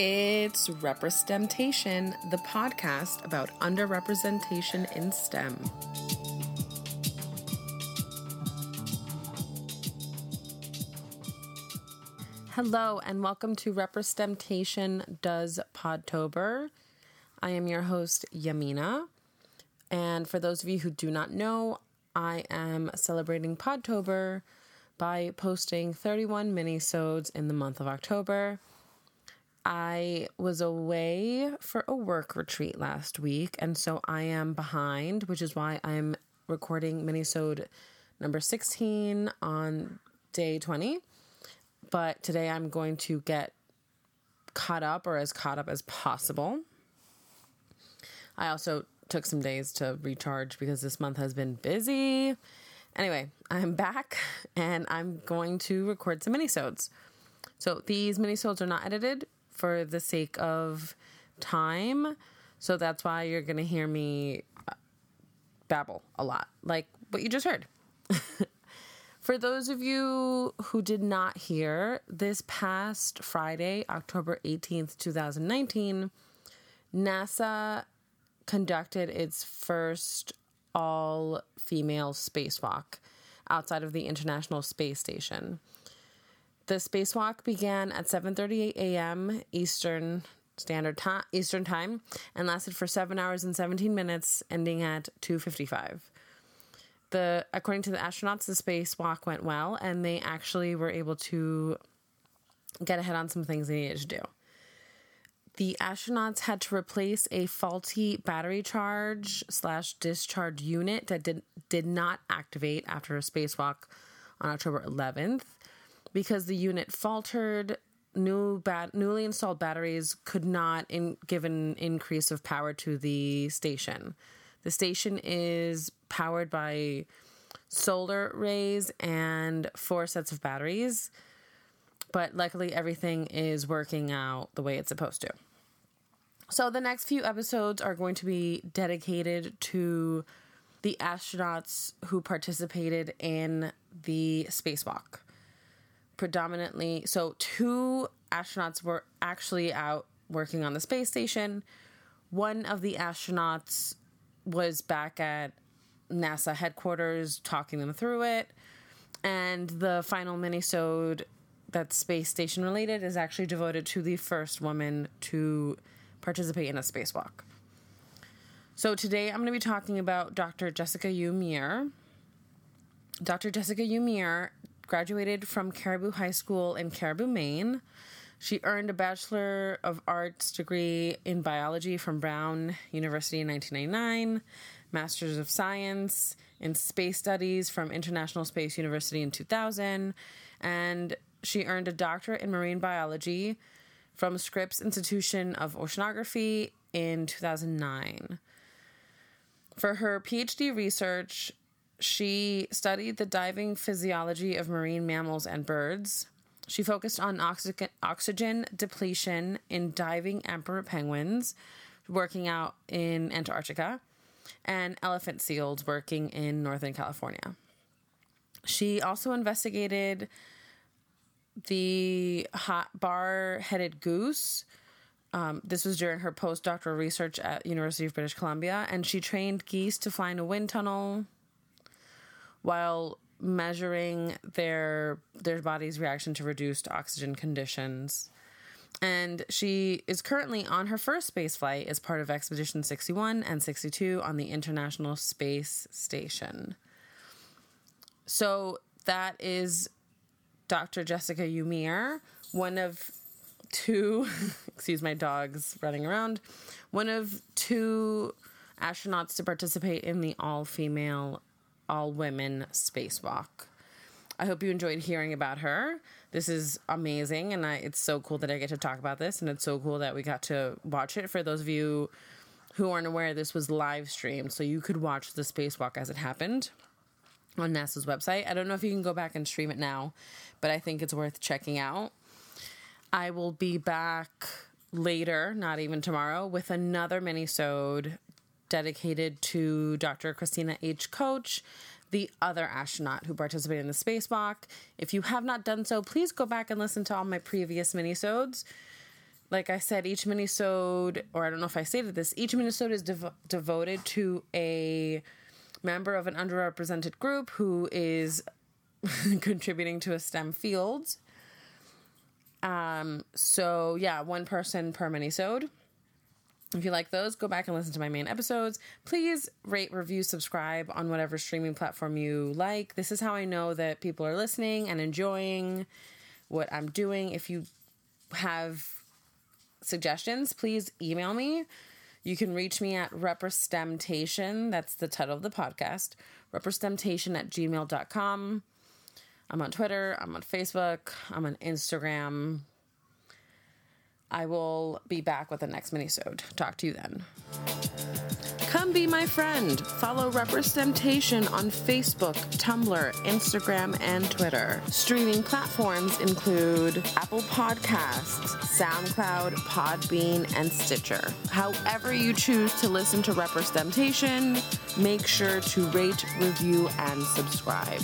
It's RepreSTEMtation, the podcast about underrepresentation in STEM. Hello, and welcome to RepreSTEMtation Does Podtober. I am your host, Yamina. And for those of you who do not know, I am celebrating Podtober by posting 31 mini-sodes in the month of October. I was away for a work retreat last week, and so I am behind, which is why I'm recording mini-sode number 16 on day 20 but today I'm going to get caught up or as caught up as possible. I also took some days to recharge because this month has been busy. Anyway, I'm back and I'm going to record some minisodes. So these minisodes are not edited for the sake of time. So that's why you're going to hear me uh, babble a lot, like what you just heard. For those of you who did not hear, this past Friday, October 18th, 2019, NASA conducted its first all female spacewalk outside of the International Space Station. The spacewalk began at 7:38 a.m. Eastern Standard Time, Eastern Time, and lasted for 7 hours and 17 minutes, ending at 2:55 the according to the astronauts, the spacewalk went well, and they actually were able to get ahead on some things they needed to do. The astronauts had to replace a faulty battery charge slash discharge unit that did did not activate after a spacewalk on October 11th because the unit faltered. New bat- newly installed batteries could not in- give an increase of power to the station. The station is powered by solar rays and four sets of batteries. But luckily, everything is working out the way it's supposed to. So, the next few episodes are going to be dedicated to the astronauts who participated in the spacewalk. Predominantly, so two astronauts were actually out working on the space station. One of the astronauts was back at NASA headquarters talking them through it. And the final minisode that's space station related is actually devoted to the first woman to participate in a spacewalk. So today I'm going to be talking about Dr. Jessica U. Meir. Dr. Jessica U. Meir graduated from Caribou High School in Caribou, Maine. She earned a Bachelor of Arts degree in biology from Brown University in 1999, Masters of Science in Space Studies from International Space University in 2000, and she earned a doctorate in marine biology from Scripps Institution of Oceanography in 2009. For her PhD research, she studied the diving physiology of marine mammals and birds she focused on oxygen, oxygen depletion in diving emperor penguins working out in Antarctica and elephant seals working in Northern California. She also investigated the hot bar headed goose. Um, this was during her postdoctoral research at University of British Columbia, and she trained geese to fly in a wind tunnel while measuring their their body's reaction to reduced oxygen conditions. And she is currently on her first space flight as part of Expedition 61 and 62 on the International Space Station. So that is Dr. Jessica U. Meir, one of two, excuse my dogs running around, one of two astronauts to participate in the all female all women spacewalk. I hope you enjoyed hearing about her. This is amazing, and I, it's so cool that I get to talk about this, and it's so cool that we got to watch it. For those of you who aren't aware, this was live streamed, so you could watch the spacewalk as it happened on NASA's website. I don't know if you can go back and stream it now, but I think it's worth checking out. I will be back later, not even tomorrow, with another mini-sode dedicated to Dr. Christina H. Koch, the other astronaut who participated in the spacewalk. If you have not done so, please go back and listen to all my previous minisodes like I said, each minisode, or I don't know if I stated this, each minisode is dev- devoted to a member of an underrepresented group who is contributing to a STEM field. Um, so yeah, one person per minisode. If you like those, go back and listen to my main episodes. Please rate, review, subscribe on whatever streaming platform you like. This is how I know that people are listening and enjoying what I'm doing. If you have suggestions, please email me. You can reach me at representation. That's the title of the podcast. RepreSTEMtation at gmail.com. I'm on Twitter. I'm on Facebook. I'm on Instagram. I will be back with the next minisode. Talk to you then. Come be my friend. Follow RepreSTEMtation on Facebook, Tumblr, Instagram, and Twitter. Streaming platforms include Apple Podcasts, SoundCloud, Podbean, and Stitcher. However you choose to listen to RepreSTEMtation, make sure to rate, review, and subscribe.